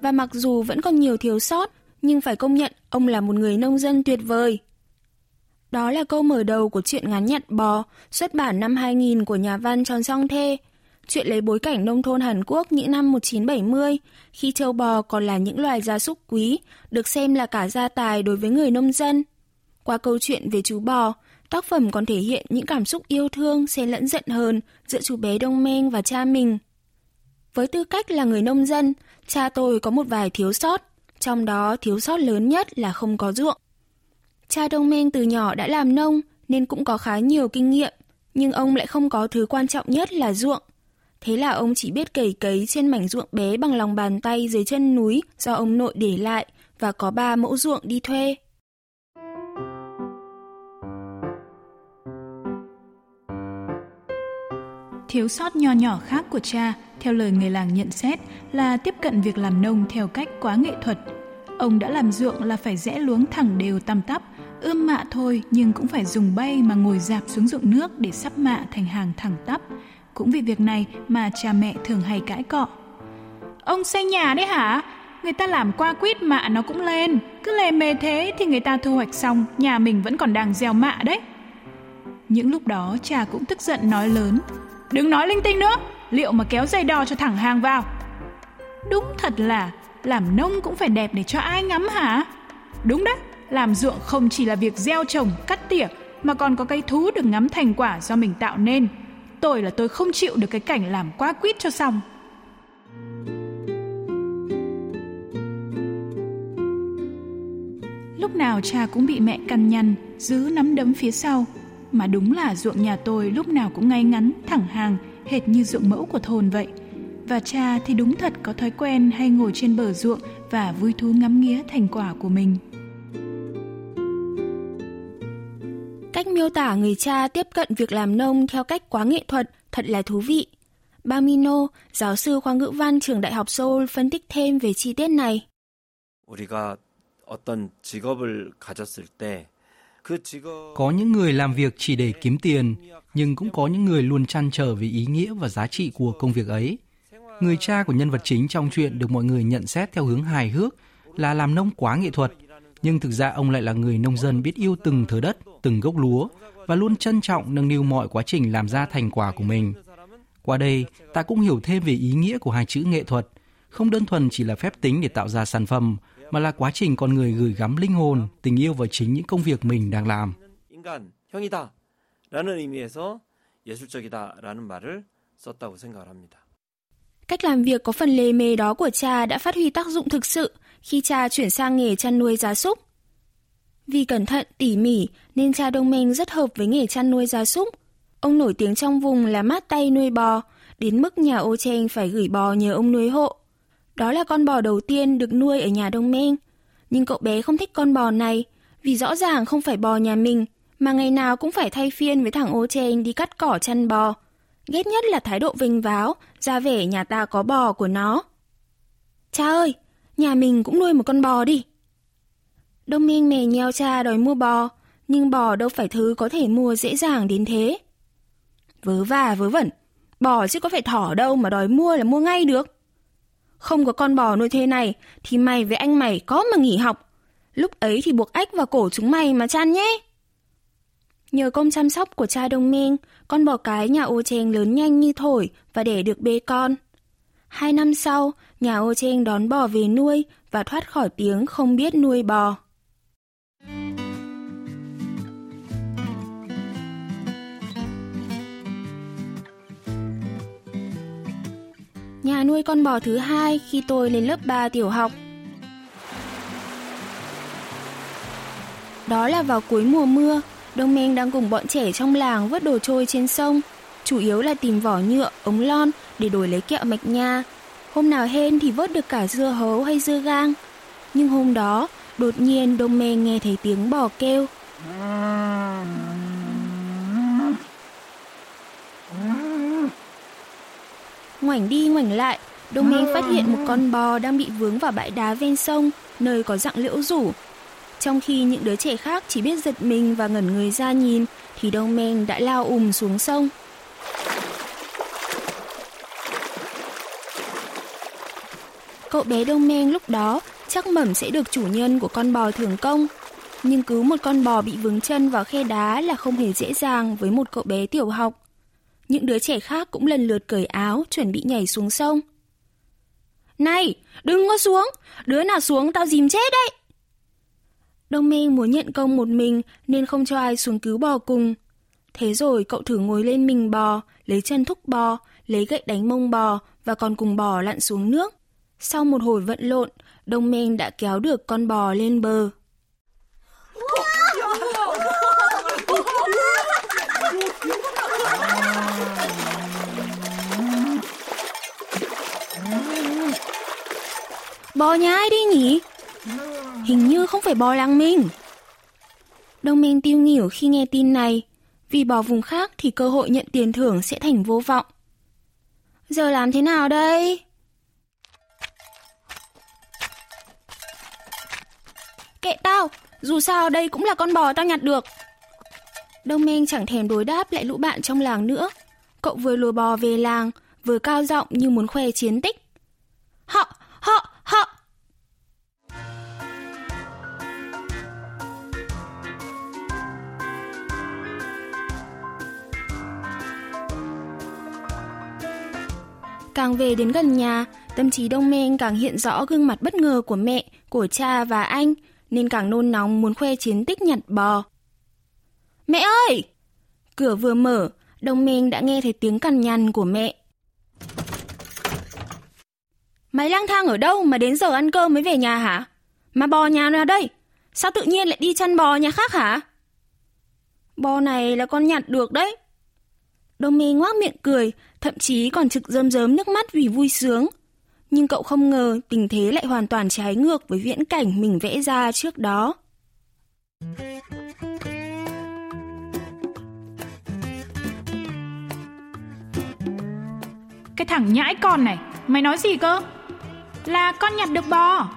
và mặc dù vẫn còn nhiều thiếu sót, nhưng phải công nhận ông là một người nông dân tuyệt vời. Đó là câu mở đầu của truyện ngắn nhặt bò, xuất bản năm 2000 của nhà văn Tròn Song Thê. Chuyện lấy bối cảnh nông thôn Hàn Quốc những năm 1970, khi châu bò còn là những loài gia súc quý, được xem là cả gia tài đối với người nông dân. Qua câu chuyện về chú bò, tác phẩm còn thể hiện những cảm xúc yêu thương xen lẫn giận hờn giữa chú bé Đông Meng và cha mình. Với tư cách là người nông dân, cha tôi có một vài thiếu sót, trong đó thiếu sót lớn nhất là không có ruộng. Cha Đông Minh từ nhỏ đã làm nông nên cũng có khá nhiều kinh nghiệm, nhưng ông lại không có thứ quan trọng nhất là ruộng. Thế là ông chỉ biết cày cấy trên mảnh ruộng bé bằng lòng bàn tay dưới chân núi do ông nội để lại và có ba mẫu ruộng đi thuê. Thiếu sót nho nhỏ khác của cha, theo lời người làng nhận xét, là tiếp cận việc làm nông theo cách quá nghệ thuật. Ông đã làm ruộng là phải rẽ luống thẳng đều tăm tắp, ươm mạ thôi nhưng cũng phải dùng bay mà ngồi dạp xuống ruộng nước để sắp mạ thành hàng thẳng tắp. Cũng vì việc này mà cha mẹ thường hay cãi cọ. Ông xây nhà đấy hả? Người ta làm qua quýt mạ nó cũng lên. Cứ lề mề thế thì người ta thu hoạch xong, nhà mình vẫn còn đang gieo mạ đấy. Những lúc đó cha cũng tức giận nói lớn. Đừng nói linh tinh nữa, liệu mà kéo dây đo cho thẳng hàng vào. Đúng thật là làm nông cũng phải đẹp để cho ai ngắm hả? Đúng đấy, làm ruộng không chỉ là việc gieo trồng, cắt tỉa mà còn có cái thú được ngắm thành quả do mình tạo nên. Tôi là tôi không chịu được cái cảnh làm quá quýt cho xong. Lúc nào cha cũng bị mẹ căn nhăn, giữ nắm đấm phía sau. Mà đúng là ruộng nhà tôi lúc nào cũng ngay ngắn, thẳng hàng, hệt như ruộng mẫu của thôn vậy. Và cha thì đúng thật có thói quen hay ngồi trên bờ ruộng và vui thú ngắm nghía thành quả của mình. Cách miêu tả người cha tiếp cận việc làm nông theo cách quá nghệ thuật thật là thú vị. Bamino, giáo sư khoa ngữ văn trường Đại học Seoul phân tích thêm về chi tiết này. 우리가 어떤 직업을 가졌을 때 có những người làm việc chỉ để kiếm tiền, nhưng cũng có những người luôn chăn trở về ý nghĩa và giá trị của công việc ấy. Người cha của nhân vật chính trong chuyện được mọi người nhận xét theo hướng hài hước là làm nông quá nghệ thuật, nhưng thực ra ông lại là người nông dân biết yêu từng thớ đất, từng gốc lúa và luôn trân trọng nâng niu mọi quá trình làm ra thành quả của mình. Qua đây, ta cũng hiểu thêm về ý nghĩa của hai chữ nghệ thuật, không đơn thuần chỉ là phép tính để tạo ra sản phẩm, mà là quá trình con người gửi gắm linh hồn, tình yêu vào chính những công việc mình đang làm. Cách làm việc có phần lề mề đó của cha đã phát huy tác dụng thực sự khi cha chuyển sang nghề chăn nuôi gia súc. Vì cẩn thận, tỉ mỉ nên cha Đông Minh rất hợp với nghề chăn nuôi gia súc. Ông nổi tiếng trong vùng là mát tay nuôi bò, đến mức nhà ô chen phải gửi bò nhờ ông nuôi hộ. Đó là con bò đầu tiên được nuôi ở nhà Đông Minh. Nhưng cậu bé không thích con bò này, vì rõ ràng không phải bò nhà mình, mà ngày nào cũng phải thay phiên với thằng ô chen đi cắt cỏ chăn bò. Ghét nhất là thái độ vinh váo, ra vẻ nhà ta có bò của nó. Cha ơi, nhà mình cũng nuôi một con bò đi. Đông Minh mè nheo cha đòi mua bò, nhưng bò đâu phải thứ có thể mua dễ dàng đến thế. Vớ và vớ vẩn, bò chứ có phải thỏ đâu mà đòi mua là mua ngay được. Không có con bò nuôi thế này thì mày với anh mày có mà nghỉ học. Lúc ấy thì buộc ếch vào cổ chúng mày mà chăn nhé. Nhờ công chăm sóc của cha Đông Minh, con bò cái nhà ô cheng lớn nhanh như thổi và đẻ được bê con. Hai năm sau, nhà ô cheng đón bò về nuôi và thoát khỏi tiếng không biết nuôi bò. Nhà nuôi con bò thứ hai khi tôi lên lớp 3 tiểu học. Đó là vào cuối mùa mưa, Đông Minh đang cùng bọn trẻ trong làng vớt đồ trôi trên sông, chủ yếu là tìm vỏ nhựa, ống lon để đổi lấy kẹo mạch nha. Hôm nào hên thì vớt được cả dưa hấu hay dưa gang. Nhưng hôm đó, đột nhiên Đông Men nghe thấy tiếng bò kêu. Ngoảnh đi ngoảnh lại, Đông Mê phát hiện một con bò đang bị vướng vào bãi đá ven sông, nơi có dạng liễu rủ. Trong khi những đứa trẻ khác chỉ biết giật mình và ngẩn người ra nhìn, thì Đông Mê đã lao ùm xuống sông. Cậu bé Đông Meng lúc đó chắc mẩm sẽ được chủ nhân của con bò thưởng công. Nhưng cứu một con bò bị vướng chân vào khe đá là không hề dễ dàng với một cậu bé tiểu học. Những đứa trẻ khác cũng lần lượt cởi áo, chuẩn bị nhảy xuống sông. Này, đừng có xuống, đứa nào xuống tao dìm chết đấy. Đông minh muốn nhận công một mình nên không cho ai xuống cứu bò cùng. Thế rồi cậu thử ngồi lên mình bò, lấy chân thúc bò, lấy gậy đánh mông bò và còn cùng bò lặn xuống nước. Sau một hồi vận lộn, Đông minh đã kéo được con bò lên bờ. Bò nhà ai đi nhỉ? Hình như không phải bò làng mình. Đông Minh tiêu nghỉu khi nghe tin này, vì bò vùng khác thì cơ hội nhận tiền thưởng sẽ thành vô vọng. Giờ làm thế nào đây? Kệ tao, dù sao đây cũng là con bò tao nhặt được. Đông Minh chẳng thèm đối đáp lại lũ bạn trong làng nữa. Cậu vừa lùa bò về làng, vừa cao giọng như muốn khoe chiến tích. Họ, họ, Càng về đến gần nhà, tâm trí Đông Minh càng hiện rõ gương mặt bất ngờ của mẹ, của cha và anh – nên càng nôn nóng muốn khoe chiến tích nhặt bò. Mẹ ơi! Cửa vừa mở, Đông minh đã nghe thấy tiếng cằn nhằn của mẹ. Mày lang thang ở đâu mà đến giờ ăn cơm mới về nhà hả? Mà bò nhà nào đây? Sao tự nhiên lại đi chăn bò nhà khác hả? Bò này là con nhặt được đấy. Đông mi ngoác miệng cười, thậm chí còn trực rơm rớm nước mắt vì vui sướng nhưng cậu không ngờ tình thế lại hoàn toàn trái ngược với viễn cảnh mình vẽ ra trước đó. Cái thằng nhãi con này, mày nói gì cơ? Là con nhặt được bò.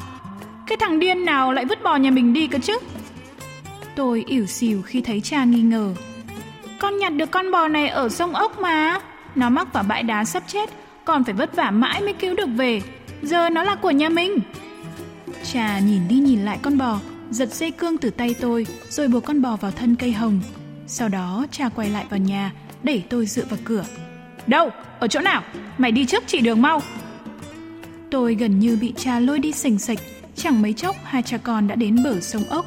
Cái thằng điên nào lại vứt bò nhà mình đi cơ chứ? Tôi ỉu xìu khi thấy cha nghi ngờ. Con nhặt được con bò này ở sông ốc mà. Nó mắc vào bãi đá sắp chết còn phải vất vả mãi mới cứu được về. Giờ nó là của nhà mình. Trà nhìn đi nhìn lại con bò, giật dây cương từ tay tôi, rồi buộc con bò vào thân cây hồng. Sau đó cha quay lại vào nhà, đẩy tôi dựa vào cửa. Đâu? Ở chỗ nào? Mày đi trước chỉ đường mau. Tôi gần như bị cha lôi đi sình sạch, chẳng mấy chốc hai cha con đã đến bờ sông ốc.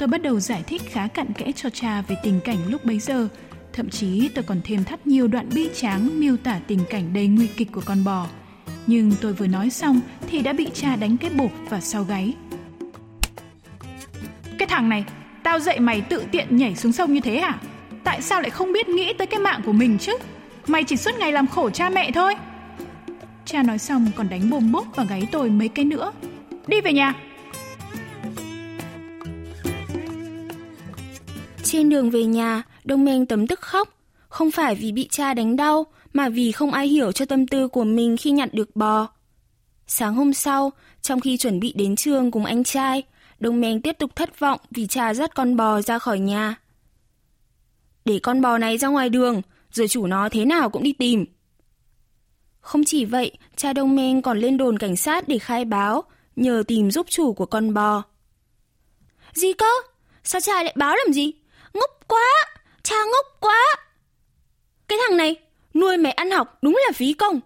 Tôi bắt đầu giải thích khá cặn kẽ cho cha về tình cảnh lúc bấy giờ, Thậm chí tôi còn thêm thắt nhiều đoạn bi tráng miêu tả tình cảnh đầy nguy kịch của con bò. Nhưng tôi vừa nói xong thì đã bị cha đánh cái bột và sau gáy. Cái thằng này, tao dạy mày tự tiện nhảy xuống sông như thế à? Tại sao lại không biết nghĩ tới cái mạng của mình chứ? Mày chỉ suốt ngày làm khổ cha mẹ thôi. Cha nói xong còn đánh bồm bốp vào gáy tôi mấy cái nữa. Đi về nhà. Trên đường về nhà, Đông Minh tấm tức khóc, không phải vì bị cha đánh đau, mà vì không ai hiểu cho tâm tư của mình khi nhặt được bò. Sáng hôm sau, trong khi chuẩn bị đến trường cùng anh trai, Đông Minh tiếp tục thất vọng vì cha dắt con bò ra khỏi nhà. Để con bò này ra ngoài đường, rồi chủ nó thế nào cũng đi tìm. Không chỉ vậy, cha Đông Minh còn lên đồn cảnh sát để khai báo, nhờ tìm giúp chủ của con bò. Gì cơ? Sao cha lại báo làm gì? Ngốc quá! Cha ngốc quá! Cái thằng này, nuôi mày ăn học đúng là phí công.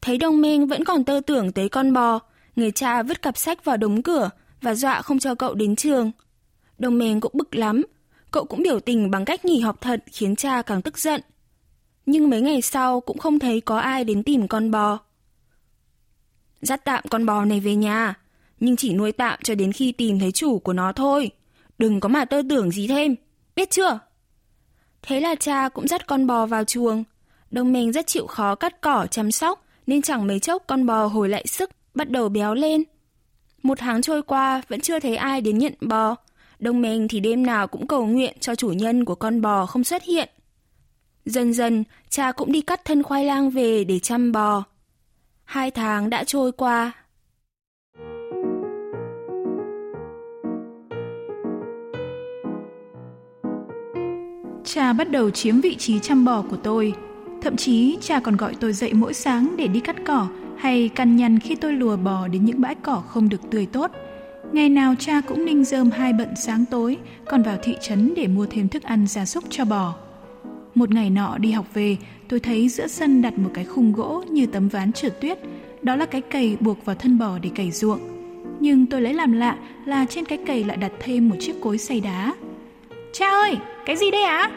Thấy đồng minh vẫn còn tơ tưởng tới con bò, người cha vứt cặp sách vào đống cửa và dọa không cho cậu đến trường. Đồng minh cũng bực lắm, cậu cũng biểu tình bằng cách nghỉ học thật khiến cha càng tức giận. Nhưng mấy ngày sau cũng không thấy có ai đến tìm con bò. Dắt tạm con bò này về nhà, nhưng chỉ nuôi tạm cho đến khi tìm thấy chủ của nó thôi. Đừng có mà tơ tưởng gì thêm, biết chưa? Thế là cha cũng dắt con bò vào chuồng. Đông mình rất chịu khó cắt cỏ chăm sóc, nên chẳng mấy chốc con bò hồi lại sức, bắt đầu béo lên. Một tháng trôi qua vẫn chưa thấy ai đến nhận bò. Đông mình thì đêm nào cũng cầu nguyện cho chủ nhân của con bò không xuất hiện. Dần dần, cha cũng đi cắt thân khoai lang về để chăm bò. Hai tháng đã trôi qua. Cha bắt đầu chiếm vị trí chăm bò của tôi. Thậm chí cha còn gọi tôi dậy mỗi sáng để đi cắt cỏ hay căn nhằn khi tôi lùa bò đến những bãi cỏ không được tươi tốt. Ngày nào cha cũng ninh rơm hai bận sáng tối, còn vào thị trấn để mua thêm thức ăn gia súc cho bò. Một ngày nọ đi học về, tôi thấy giữa sân đặt một cái khung gỗ như tấm ván trượt tuyết. Đó là cái cày buộc vào thân bò để cày ruộng. Nhưng tôi lấy làm lạ là trên cái cày lại đặt thêm một chiếc cối xay đá. Cha ơi, cái gì đây ạ? À?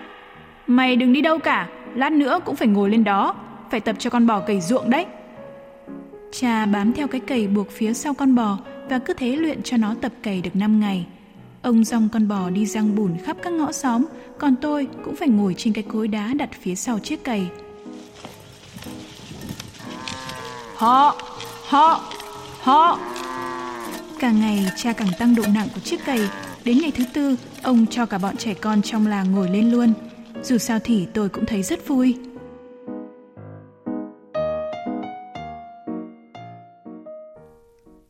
Mày đừng đi đâu cả, lát nữa cũng phải ngồi lên đó, phải tập cho con bò cày ruộng đấy. Cha bám theo cái cày buộc phía sau con bò và cứ thế luyện cho nó tập cày được 5 ngày. Ông dòng con bò đi răng bùn khắp các ngõ xóm, còn tôi cũng phải ngồi trên cái cối đá đặt phía sau chiếc cày. Họ, họ, họ. Càng ngày cha càng tăng độ nặng của chiếc cày. Đến ngày thứ tư, ông cho cả bọn trẻ con trong làng ngồi lên luôn. Dù sao thì tôi cũng thấy rất vui.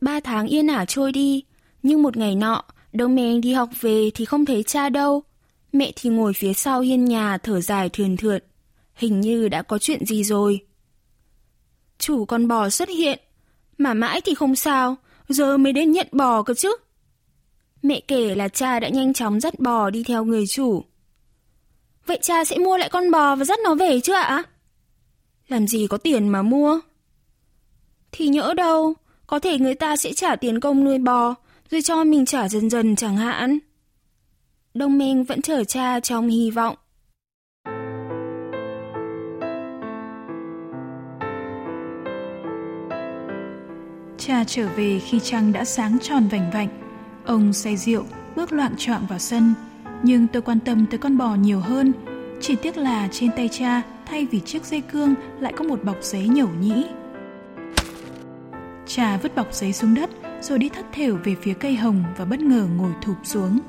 Ba tháng yên ả trôi đi, nhưng một ngày nọ, Đông mẹ đi học về thì không thấy cha đâu. Mẹ thì ngồi phía sau hiên nhà thở dài thườn thượt. Hình như đã có chuyện gì rồi. Chủ con bò xuất hiện, mà mãi thì không sao, giờ mới đến nhận bò cơ chứ. Mẹ kể là cha đã nhanh chóng dắt bò đi theo người chủ. Vậy cha sẽ mua lại con bò và dắt nó về chứ ạ? Làm gì có tiền mà mua? Thì nhỡ đâu, có thể người ta sẽ trả tiền công nuôi bò, rồi cho mình trả dần dần chẳng hạn. Đông Minh vẫn chờ cha trong hy vọng. Cha trở về khi trăng đã sáng tròn vành vạnh. Ông say rượu, bước loạn trọn vào sân. Nhưng tôi quan tâm tới con bò nhiều hơn. Chỉ tiếc là trên tay cha, thay vì chiếc dây cương, lại có một bọc giấy nhẩu nhĩ. Cha vứt bọc giấy xuống đất, rồi đi thất thểu về phía cây hồng và bất ngờ ngồi thụp xuống.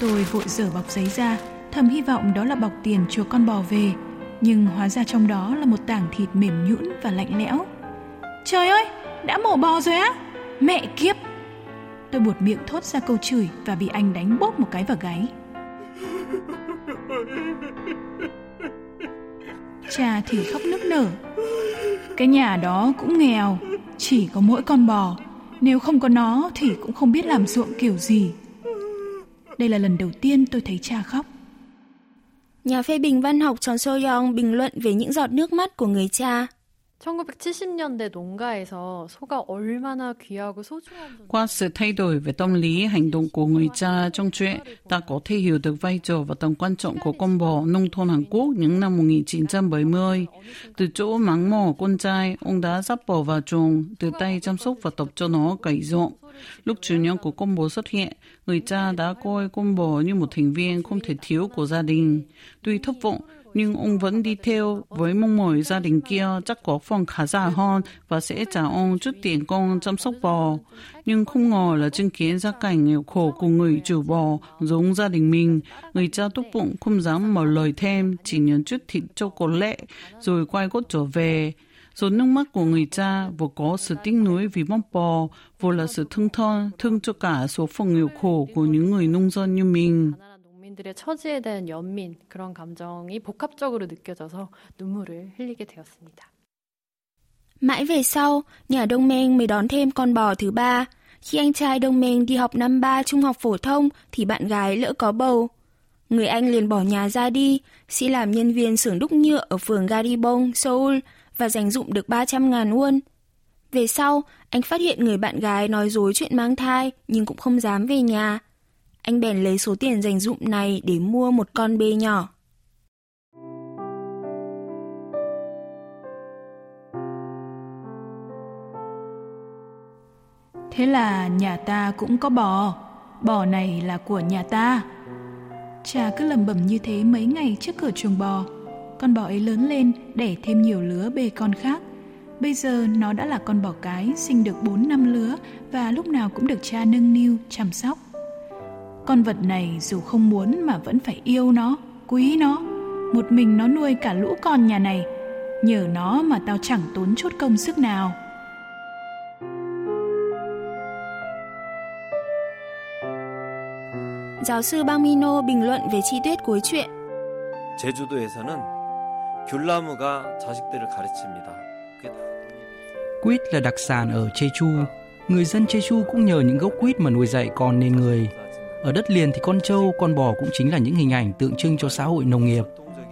Tôi vội dở bọc giấy ra, thầm hy vọng đó là bọc tiền cho con bò về, nhưng hóa ra trong đó là một tảng thịt mềm nhũn và lạnh lẽo. Trời ơi, đã mổ bò rồi á? Mẹ kiếp! Tôi buột miệng thốt ra câu chửi và bị anh đánh bốp một cái vào gáy. Cha thì khóc nức nở. Cái nhà đó cũng nghèo, chỉ có mỗi con bò, nếu không có nó thì cũng không biết làm ruộng kiểu gì. Đây là lần đầu tiên tôi thấy cha khóc. Nhà phê bình văn học Tròn So-young bình luận về những giọt nước mắt của người cha. 1970년대 농가에서 소가 얼마나 귀하고 sochuan Qua sự thay đổi về tâm lý hành động của người cha trong chuyện, ta có thể hiểu được vai trò và tầm quan trọng của con bò nông thôn Hàn Quốc những năm 1970. Từ chỗ mắng mỏ con trai, ông đã dắt bò vào chuồng, từ tay chăm sóc và tập cho nó cày ruộng. Lúc chủ nhân của con bò xuất hiện, người cha đã coi con bò như một thành viên không thể thiếu của gia đình. Tuy thất vọng, nhưng ông vẫn đi theo với mong mỏi gia đình kia chắc có phòng khá giả hơn và sẽ trả ông chút tiền công chăm sóc bò. Nhưng không ngờ là chứng kiến gia cảnh nghèo khổ của người chủ bò giống gia đình mình. Người cha tốt bụng không dám mở lời thêm, chỉ nhận chút thịt cho cô lệ, rồi quay gót trở về. Rồi nước mắt của người cha vừa có sự tiếc nuối vì mong bò, vừa là sự thương thon, thương cho cả số phận nghèo khổ của những người nông dân như mình. 국민들의 처지에 대한 연민 그런 감정이 복합적으로 느껴져서 눈물을 흘리게 되었습니다. Mãi về sau, nhà Đông Meng mới đón thêm con bò thứ ba. Khi anh trai Đông Meng đi học năm ba trung học phổ thông thì bạn gái lỡ có bầu. Người anh liền bỏ nhà ra đi, sĩ làm nhân viên xưởng đúc nhựa ở phường Garibong, Seoul và dành dụng được 300 ngàn won. Về sau, anh phát hiện người bạn gái nói dối chuyện mang thai nhưng cũng không dám về nhà anh bèn lấy số tiền dành dụm này để mua một con bê nhỏ. Thế là nhà ta cũng có bò, bò này là của nhà ta. Cha cứ lầm bầm như thế mấy ngày trước cửa chuồng bò. Con bò ấy lớn lên, đẻ thêm nhiều lứa bê con khác. Bây giờ nó đã là con bò cái, sinh được 4 năm lứa và lúc nào cũng được cha nâng niu, chăm sóc Con vật này dù không muốn mà vẫn phải yêu nó, quý nó. Một mình nó nuôi cả lũ con nhà này. Nhờ nó mà tao chẳng tốn chút công sức nào. Giáo sư Bang Mino bình luận về chi tiết cuối chuyện. 제주도에서는 귤나무가 자식들을 가르칩니다. Quýt là đặc sản ở Jeju. Người dân Jeju cũng nhờ những gốc quýt mà nuôi dạy con nên người. Ở đất liền thì con trâu, con bò cũng chính là những hình ảnh tượng trưng cho xã hội nông nghiệp.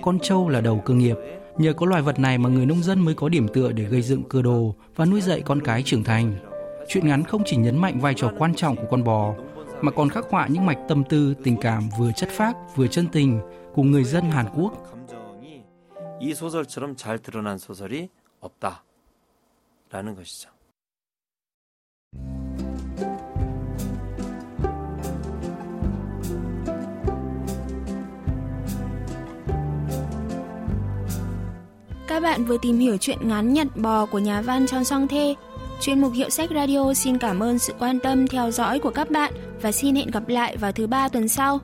Con trâu là đầu cơ nghiệp. Nhờ có loài vật này mà người nông dân mới có điểm tựa để gây dựng cơ đồ và nuôi dạy con cái trưởng thành. Chuyện ngắn không chỉ nhấn mạnh vai trò quan trọng của con bò, mà còn khắc họa những mạch tâm tư, tình cảm vừa chất phác vừa chân tình của người dân Hàn Quốc. 감정이 이 소설처럼 잘 드러난 소설이 없다라는 것이죠. Các bạn vừa tìm hiểu chuyện ngắn Nhật bò của nhà văn Chon Song Thê. Chuyên mục Hiệu sách Radio xin cảm ơn sự quan tâm theo dõi của các bạn và xin hẹn gặp lại vào thứ ba tuần sau.